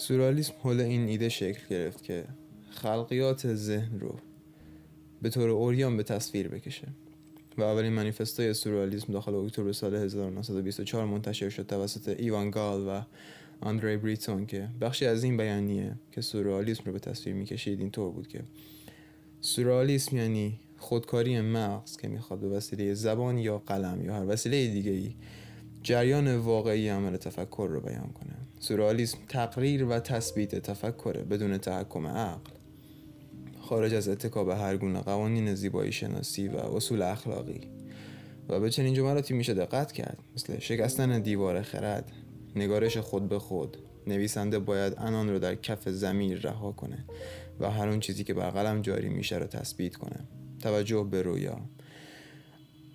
سورالیسم حول این ایده شکل گرفت که خلقیات ذهن رو به طور اوریان به تصویر بکشه. و اولین منیفستای سورالیسم داخل اکتبر سال 1924 منتشر شد توسط ایوان گال و آندری بریتون که بخشی از این بیانیه که سورالیسم رو به تصویر می‌کشید اینطور بود که سورالیسم یعنی خودکاری مغز که می‌خواد به وسیله زبان یا قلم یا هر وسیله دیگه ای جریان واقعی عمل تفکر رو بیان کنه. سورالیسم تقریر و تثبیت تفکره بدون تحکم عقل. خارج از اتکا به هر گونه قوانین زیبایی شناسی و اصول اخلاقی. و به چنین جملاتی میشه دقت کرد مثل شکستن دیوار خرد نگارش خود به خود. نویسنده باید انان رو در کف زمین رها کنه و هر اون چیزی که بر قلم جاری میشه رو تثبیت کنه. توجه به رویا.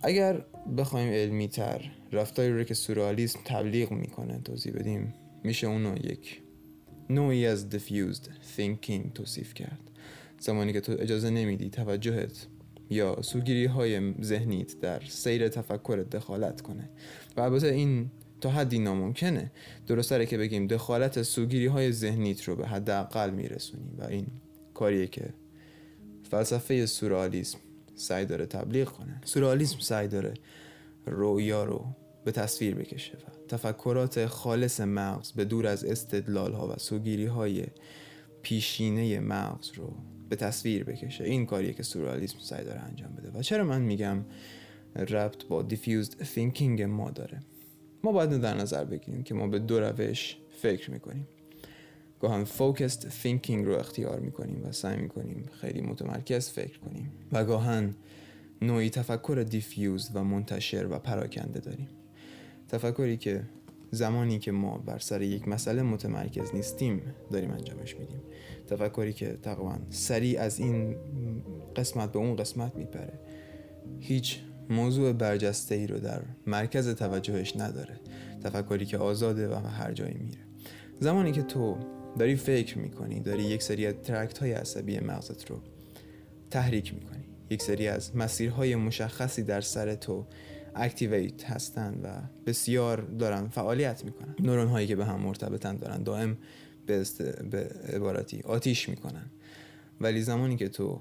اگر بخوایم علمی تر رفتاری رو که سورالیسم تبلیغ می‌کنه توضیح بدیم. میشه اونو یک نوعی از diffused thinking توصیف کرد. زمانی که تو اجازه نمیدی توجهت یا سوگیری های ذهنیت در سیر تفکر دخالت کنه. و البته این تا حدی ناممکنه. درست که بگیم دخالت سوگیری های ذهنیت رو به حد اقل میرسونی و این کاریه که فلسفه سورالیسم سعی داره تبلیغ کنه. سورالیسم سعی داره رویا رو به تصویر بکشه و تفکرات خالص مغز به دور از استدلال ها و سوگیری های پیشینه مغز رو به تصویر بکشه. این کاریه که سورالیسم سعی داره انجام بده. و چرا من میگم ربط با دیفیوزد تینکینگ ما داره؟ ما باید در نظر بگیریم که ما به دو روش فکر می‌کنیم. گاهاً focused thinking رو اختیار می‌کنیم و سعی می‌کنیم خیلی متمرکز فکر کنیم. و گاهاً نوعی تفکر diffuse و منتشر و پراکنده داریم. تفکری که زمانی که ما بر سر یک مسئله متمرکز نیستیم داریم انجامش میدیم. تفکری که تقریبا سریع از این قسمت به اون قسمت میپره. هیچ موضوع برجسته ای رو در مرکز توجهش نداره. تفکری که آزاده و هر جایی میره. زمانی که تو داری فکر می‌کنی داری یک سری از ترکت های عصبی مغزت رو تحریک می‌کنی یک سری از مسیرهای مشخصی در سر تو اکتیویت هستن و بسیار دارن فعالیت می‌کنن. نورون هایی که به هم مرتبطن دارن دائم به, است... به عبارتی آتیش می‌کنن. ولی زمانی که تو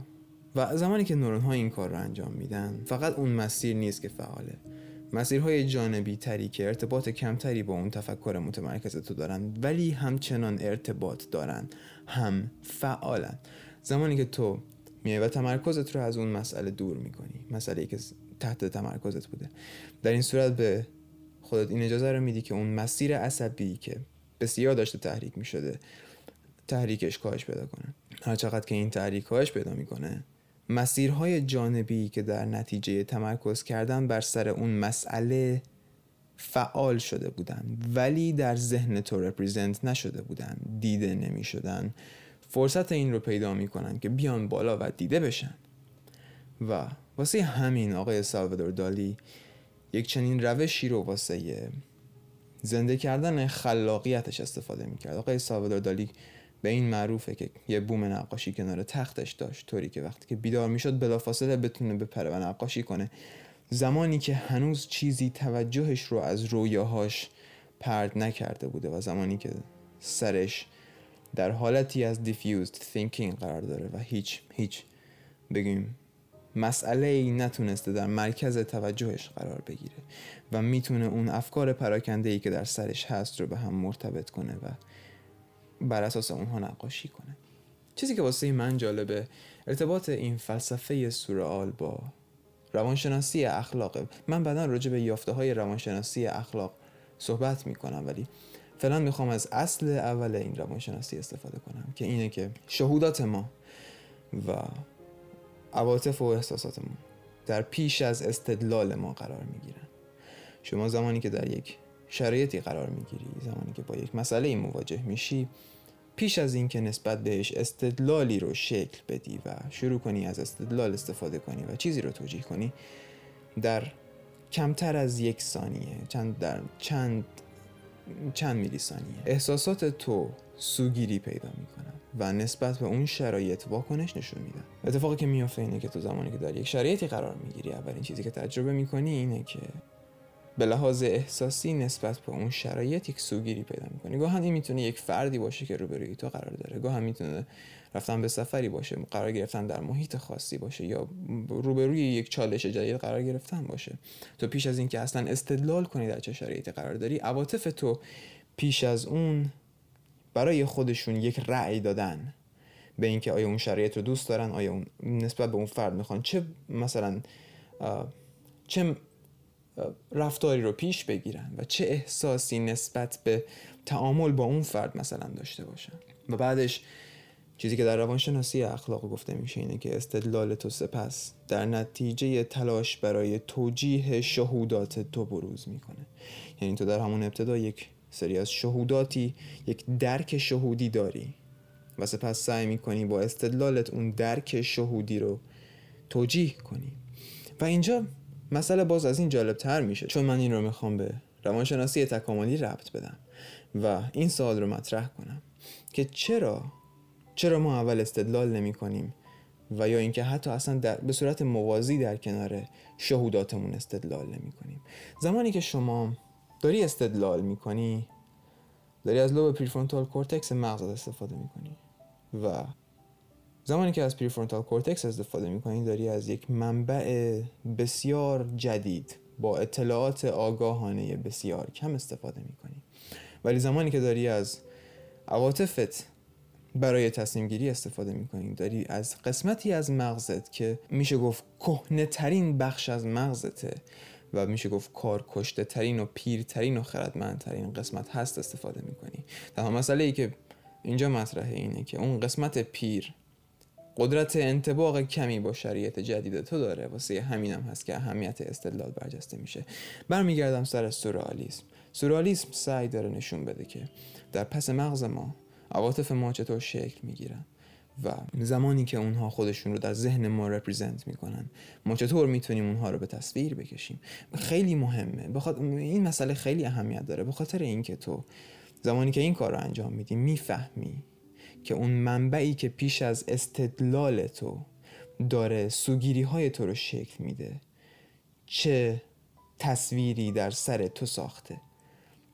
و زمانی که نورون ها این کار رو انجام میدن فقط اون مسیر نیست که فعاله. مسیرهای جانبی تری که ارتباط کمتری با اون تفکر متمرکز تو دارن ولی همچنان ارتباط دارن هم فعالن. زمانی که تو میای و تمرکزت رو از اون مسئله دور می‌کنی مسئله که تحت تمرکزت بوده. در این صورت به خودت این اجازه رو میدی که اون مسیر عصبی که بسیار داشته تحریک می‌شده تحریکش کاهش پیدا کنه. هر چقدر که این تحریک کاهش پیدا می‌کنه مسیرهای جانبی که در نتیجه تمرکز کردن بر سر اون مسئله فعال شده بودن ولی در ذهن تو رپریزنت نشده بودن دیده نمی شدن فرصت این رو پیدا می کنن که بیان بالا و دیده بشن. و واسه همین آقای سالوادور دالی یک چنین روشی رو واسه زنده کردن خلاقیتش استفاده می‌کرد. آقای سالوادور دالی به این معروفه که یه بوم نقاشی کنار تختش داشت. طوری که وقتی که بیدار می‌شد بلافاصله بتونه بپره و نقاشی کنه. زمانی که هنوز چیزی توجهش رو از رویاهاش پرد نکرده بوده و زمانی که سرش در حالتی از diffused thinking قرار داره و هیچ هیچ بگیم مسئله ای نتونسته در مرکز توجهش قرار بگیره و می‌تونه اون افکار پراکنده ای که در سرش هست رو به هم مرتبط کنه و بر اساس اونها نقاشی کنه. چیزی که واسه من جالبه ارتباط این فلسفه سورئال با روانشناسی اخلاقه. من بعدا راجع به یافته های روانشناسی اخلاق صحبت می‌کنم ولی فعلا می‌خوام از اصل اول این روانشناسی استفاده کنم که اینه که شهودات ما و عواطف و احساسات ما در پیش از استدلال ما قرار می‌گیرن. شما زمانی که در یک شرایطی قرار می‌گیری زمانی که با یک مسئله مواجه میشی پیش از اینکه نسبت بهش استدلالی رو شکل بدی و شروع کنی از استدلال استفاده کنی و چیزی رو توجیه کنی در کمتر از یک ثانیه چند در چند چند میلی ثانیه احساسات تو سوگیری پیدا می‌کنن و نسبت به اون شرایط واکنش نشون میدن. اتفاقی که میافته اینه که تو زمانی که در یک شرایطی قرار می‌گیری اولین چیزی که تجربه می‌کنی اینه که به لحاظ احساسی نسبت به اون شرایط یک سوگیری پیدا می‌کنی. گاهن این می‌تونه یک فردی باشه که روبروی تو قرار داره. گاهن می‌تونه رفتن به سفری باشه قرار گرفتن در محیط خاصی باشه یا روبروی یک چالش جدید قرار گرفتن باشه. تو پیش از اینکه اصلا استدلال کنی در چه شرایطی قرار داری عواطف تو پیش از اون برای خودشون یک رأی دادن به اینکه آیا اون شرایط رو دوست دارن آیا اون نسبت به اون فرد می‌خوان. چه مثلا چه رفتاری رو پیش بگیرن و چه احساسی نسبت به تعامل با اون فرد مثلا داشته باشن. و بعدش چیزی که در روانشناسی اخلاق گفته میشه اینه که استدلال تو سپس در نتیجه تلاش برای توجیه شهودات تو بروز می‌کنه. یعنی تو در همون ابتدا یک سری از شهوداتی یک درک شهودی داری و سپس سعی می‌کنی با استدلالت اون درک شهودی رو توجیه کنی. و اینجا مسئله باز از این جالب تر میشه چون من این رو می‌خوام به روانشناسی تکاملی ربط بدم و این سوال رو مطرح کنم که چرا چرا ما اول استدلال نمی کنیم و یا اینکه حتی اصلا در به صورت موازی در کنار شهوداتمون استدلال نمی کنیم زمانی که شما داری استدلال می کنی داری از لوب prefrontal cortex مغزت استفاده می کنی و زمانی که از prefrontal cortex استفاده می کنی داری از یک منبع بسیار جدید با اطلاعات آگاهانه بسیار کم استفاده می کنی ولی زمانی که داری از عواطفت برای تصمیم گیری استفاده می‌کنیم داری از قسمتی از مغزت که میشه گفت کهنه ترین بخش از مغزته و میشه گفت کار کشته ترین و پیرترین و خردمندترین قسمت هست استفاده می‌کنی. تنها مسئله ای که اینجا مطرحه اینه که اون قسمت پیر قدرت انتباق کمی با شریعت جدید تو داره. واسه هم هست که اهمیت استدلال برجسته میشه. برمیگردم سر سورالیسم. سورالیسم سعی داره نشون بده که در پس مغز ما عواطف ما چطور شکل می‌گیرن و زمانی که اونها خودشون رو در ذهن ما رپریزنت می‌کنن ما چطور می‌تونیم اونها رو به تصویر بکشیم؟ خیلی مهمه. بخاطر این مسئله خیلی اهمیت داره. به خاطر اینکه تو زمانی که این کار رو انجام میدی می‌فهمی که اون منبعی که پیش از استدلال تو داره سوگیری های تو رو شکل میده چه تصویری در سر تو ساخته.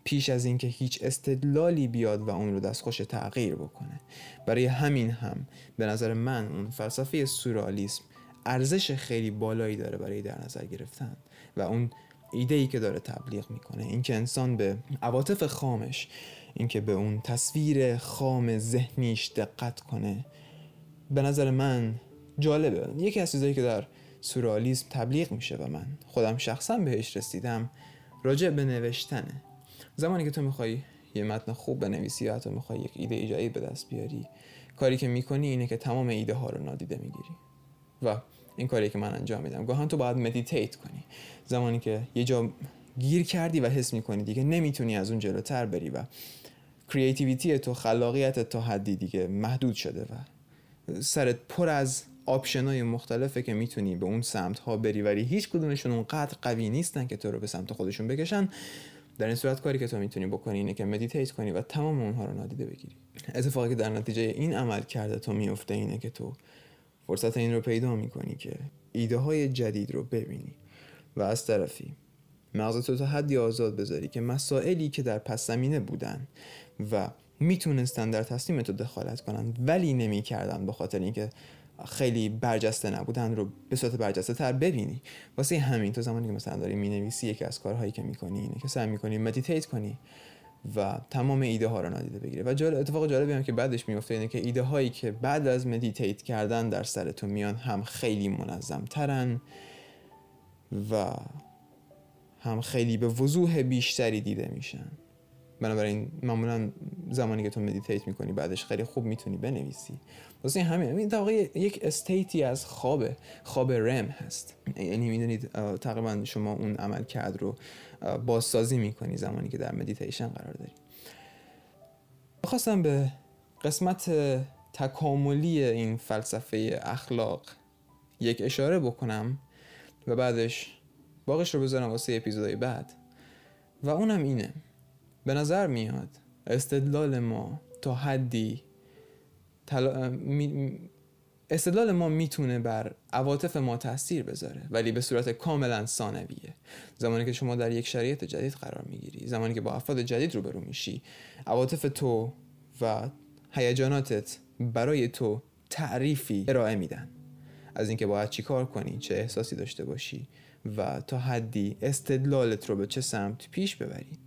پیش از اینکه هیچ استدلالی بیاد و اون رو دستخوش تغییر بکنه. برای همین هم به نظر من اون فلسفه سورالیسم ارزش خیلی بالایی داره برای در نظر گرفتن و اون ایده ای که داره تبلیغ می‌کنه. اینکه انسان به عواطف خامش اینکه به اون تصویر خام ذهنیش دقت کنه. به نظر من جالبه. یکی از چیزایی که در سورالیسم تبلیغ میشه و من خودم شخصا بهش رسیدم راجع به نوشتنه. زمانی که تو می‌خوای یه متن خوب بنویسی یا حتی می‌خوای یک ایده ایجایی به دست بیاری کاری که می‌کنی اینه که تمام ایده ها رو نادیده می‌گیری. و این کاری که من انجام میدم گاهاً تو باید meditate کنی. زمانی که یه جا گیر کردی و حس می‌کنی دیگه نمی‌تونی از اون جلوتر بری و creativity تو خلاقیت تا حدی دیگه محدود شده و سرت پر از option های مختلفه که می‌تونی به اون سمت ها بری. ولی هیچ کدومشون اونقدر قوی نیستن که تو رو به سمت خودشون بکشن. در این صورت کاری که تو می‌تونی بکنی اینه که مدیتیت کنی و تمام اونها رو نادیده بگیری. اتفاقی که در نتیجه این عمل کرده تو میفته اینه که تو فرصت این رو پیدا می‌کنی که ایده های جدید رو ببینی و از طرفی مغز تو تا حدی آزاد بذاری که مسائلی که در پس زمینه بودن و می‌تونستن در تصمیم تو دخالت کنن ولی نمی‌کردن به خاطر اینکه خیلی برجسته نبودن رو به صورت برجسته تر ببینی. واسه همین تو زمانی که مثلا داری می‌نویسی یکی از کارهایی که می‌کنی اینه که سعی می‌کنی meditate کنی و تمام ایده ها رو نادیده بگیره و جالب اتفاق جالبی هم که بعدش میفته اینه که ایده هایی که بعد از meditate کردن در سر تو میان هم خیلی منظم ترن و هم خیلی به وضوح بیشتری دیده میشن. بنابراین معمولا زمانی که تو meditate می‌کنی بعدش خیلی خوب می‌تونی بنویسی. واسه همین این در یک state ی از خواب خواب REM هست. یعنی می‌دونید تقریبا شما اون عمل کرد رو بازسازی می‌کنی زمانی که در مدیتیشن قرار داری. خواستم به قسمت تکاملی این فلسفه اخلاق یک اشاره بکنم و بعدش باقیش رو بذارم واسه اپیزودهای بعد. و اونم اینه. به نظر میاد استدلال ما تا حدی استدلال ما می‌تونه بر عواطف ما تاثیر بذاره ولی به صورت کاملا ثانویه. زمانی که شما در یک شرایط جدید قرار می‌گیری زمانی که با افراد جدید روبرو میشی عواطف تو و هیجاناتت برای تو تعریفی ارائه میدن. از اینکه باید چی کار کنی چه احساسی داشته باشی و تا حدی استدلالت رو به چه سمت پیش ببری.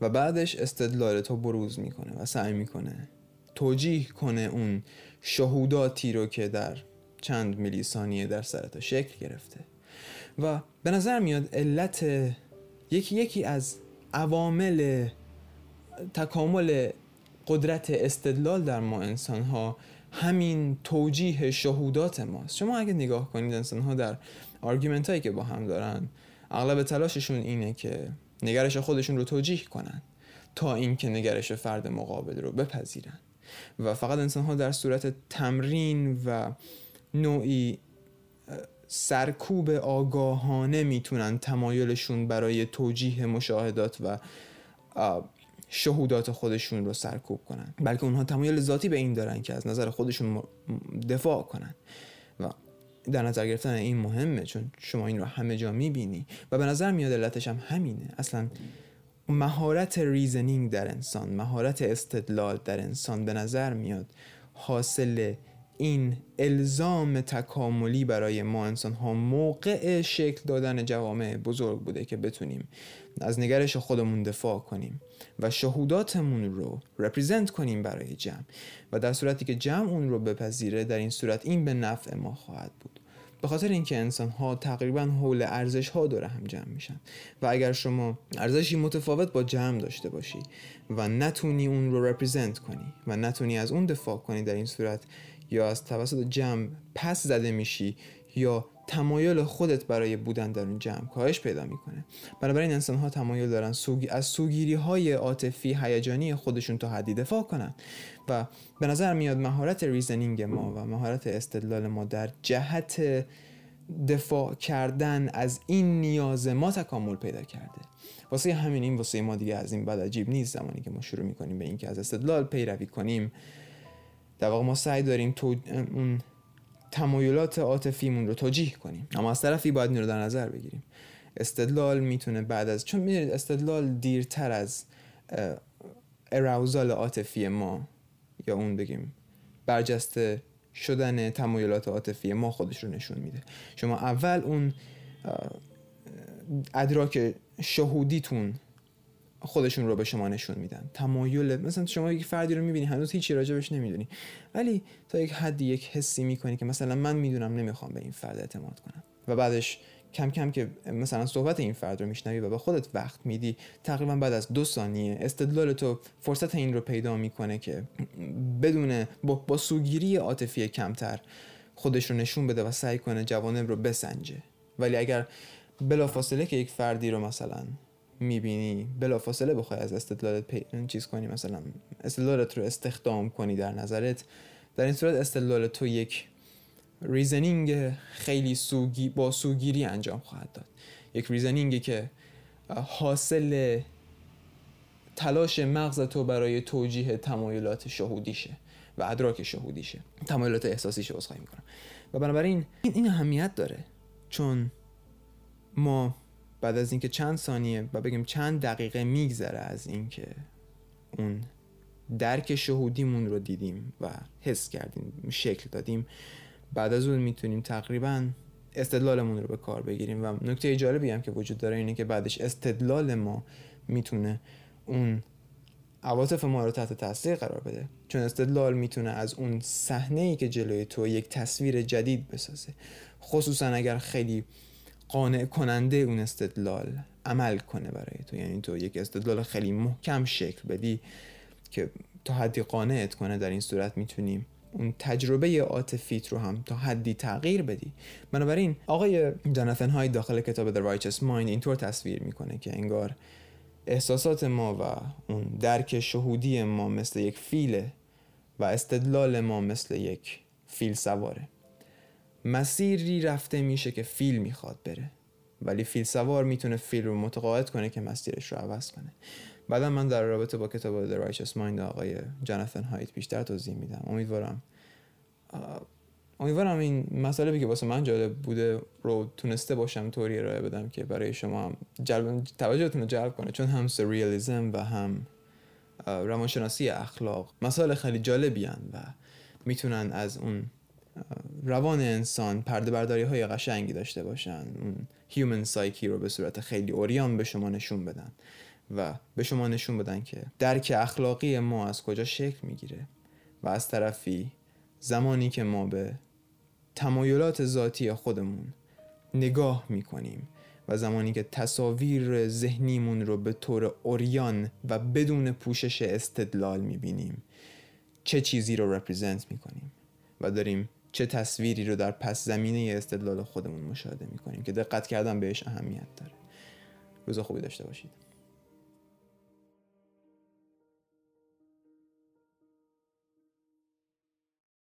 و بعدش استدلالت رو بروز می‌کنه و سعی می‌کنه توجیه کنه اون شهوداتی رو که در چند میلی ثانیه در سرتا شکل گرفته. و به نظر میاد علت یکی یکی از عوامل تکامل قدرت استدلال در ما انسان ها همین توجیه شهودات ماست. شما اگه نگاه کنید انسان ها در آرگومنت هایی که با هم دارن اغلب تلاششون اینه که نگرش خودشون رو توجیه کنن تا اینکه نگرش فرد مقابل رو بپذیرن. و فقط انسان ها در صورت تمرین و نوعی سرکوب آگاهانه می‌تونن تمایلشون برای توجیه مشاهدات و شهودات خودشون رو سرکوب کنن. بلکه اونها تمایل ذاتی به این دارن که از نظر خودشون دفاع کنن. در نظر گرفتن این مهمه چون شما این رو همه جا می‌بینی. و به نظر میاد علتش هم همینه. اصلا مهارت reasoning در انسان مهارت استدلال در انسان به نظر میاد حاصل این الزام تکاملی برای ما انسان ها موقع شکل دادن جوامع بزرگ بوده که بتونیم از نگرش خودمون دفاع کنیم و شهوداتمون رو represent کنیم برای جمع. و در صورتی که جمع اون رو بپذیره در این صورت این به نفع ما خواهد بود. به خاطر اینکه انسان ها تقریبا حول ارزش ها داره هم جمع میشن و اگر شما ارزشی متفاوت با جمع داشته باشی و نتونی اون رو رپریزنت کنی و نتونی از اون دفاع کنی در این صورت یا از توسط جمع پس زده میشی یا تمایل خودت برای بودن در اون جمع کاهش پیدا می‌کنه. بنابراین انسان ها تمایل دارن سوگی از سوگیری های عاطفی هیجانی خودشون تا حدی دفاع کنن. و به نظر میاد مهارت reasoning ما و مهارت استدلال ما در جهت دفاع کردن از این نیاز ما تکامل پیدا کرده. واسه همین این واسه ما دیگه از این بعد عجیب نیست. زمانی که ما شروع می‌کنیم به اینکه از استدلال پیروی کنیم در واقع ما سعی داریم تو اون تمایلات عاطفیمون رو توجیه کنیم. اما از طرفی باید این رو در نظر بگیریم. استدلال می‌تونه بعد از چون می‌دونید استدلال دیرتر از اراوزال عاطفی ما یا اون بگیم برجسته شدن تمایلات عاطفی ما خودش رو نشون میده. شما اول اون ادراک شهودیتون خودشون رو به شما نشون میدن. تمایل مثلا شما یک فردی رو می‌بینی هنوز هیچی راجبش نمی‌دونی. ولی تا یک حدی یک حسی می‌کنی که مثلا من می‌دونم نمی‌خوام به این فرد اعتماد کنم. و بعدش کم کم که مثلا صحبت این فرد رو میشنوی و به خودت وقت میدی تقریبا بعد از دو ثانیه استدلال تو فرصت این رو پیدا می‌کنه که بدون با, با سوگیری عاطفی کمتر خودش رو نشون بده و سعی کنه جوانب رو بسنجه. ولی اگر بلافاصله که یک فردی رو مثلا می‌بینی؟ بلافاصله بخوای از استدلالت پی... چیز کنی مثلا استدلالت رو استخدام کنی در نظرت. در این صورت استدلال تو یک reasoning خیلی سوگی با سوگیری انجام خواهد داد. یک ریزنینگی که حاصل تلاش مغز تو برای توجیه تمایلات شهودیشه و ادراک شهودیشه. تمایلات احساسیشه عذرخواهی می‌کنم. و بنابراین این اهمیت داره. چون ما بعد از اینکه چند ثانیه و بگیم چند دقیقه میگذره از اینکه اون درک شهودیمون رو دیدیم و حس کردیم شکل دادیم بعد از اون می‌تونیم تقریبا استدلالمون رو به کار بگیریم و نکته جالبی هم که وجود داره اینه که بعدش استدلال ما می‌تونه اون عواطف ما رو تحت تاثیر قرار بده. چون استدلال می‌تونه از اون صحنه ای که جلوی تو یک تصویر جدید بسازه. خصوصا اگر خیلی قانع کننده اون استدلال عمل کنه برای تو. یعنی تو یک استدلال خیلی محکم شکل بدی که تا حدی قانعت کنه در این صورت می‌تونیم اون تجربه عاطفیت رو هم تا حدی تغییر بدی. بنابراین آقای جاناتن های داخل کتاب The Righteous Mind اینطور تصویر می‌کنه که انگار احساسات ما و اون درک شهودی ما مثل یک فیله و استدلال ما مثل یک فیل سواره مسیری رفته میشه که فیل می‌خواد بره. ولی فیل سوار می‌تونه فیل رو متقاعد کنه که مسیرش رو عوض کنه. بعدا من در رابطه با کتاب The Righteous Mind آقای جاناتhan هایت بیشتر توضیح میدم. امیدوارم امیدوارم این مسئله که واسه من جالب بوده رو تونسته باشم طوری ارائه بدم که برای شما هم جلب توجهتون رو جلب کنه. چون هم سریالیزم و هم روانشناسی اخلاق مسائل خیلی جالبی و می‌تونن از اون روان انسان پرده برداری های قشنگی داشته باشن. اون human psyche رو به صورت خیلی عریان به شما نشون بدن و به شما نشون بدن که درک اخلاقی ما از کجا شکل می‌گیره و از طرفی زمانی که ما به تمایلات ذاتی خودمون نگاه می‌کنیم و زمانی که تصاویر ذهنیمون رو به طور عریان و بدون پوشش استدلال می‌بینیم چه چیزی رو represent می‌کنیم؟ و داریم چه تصویری رو در پس زمینه استدلال خودمون مشاهده می‌کنیم که دقت کردن بهش اهمیت داره. روز خوبی داشته باشید.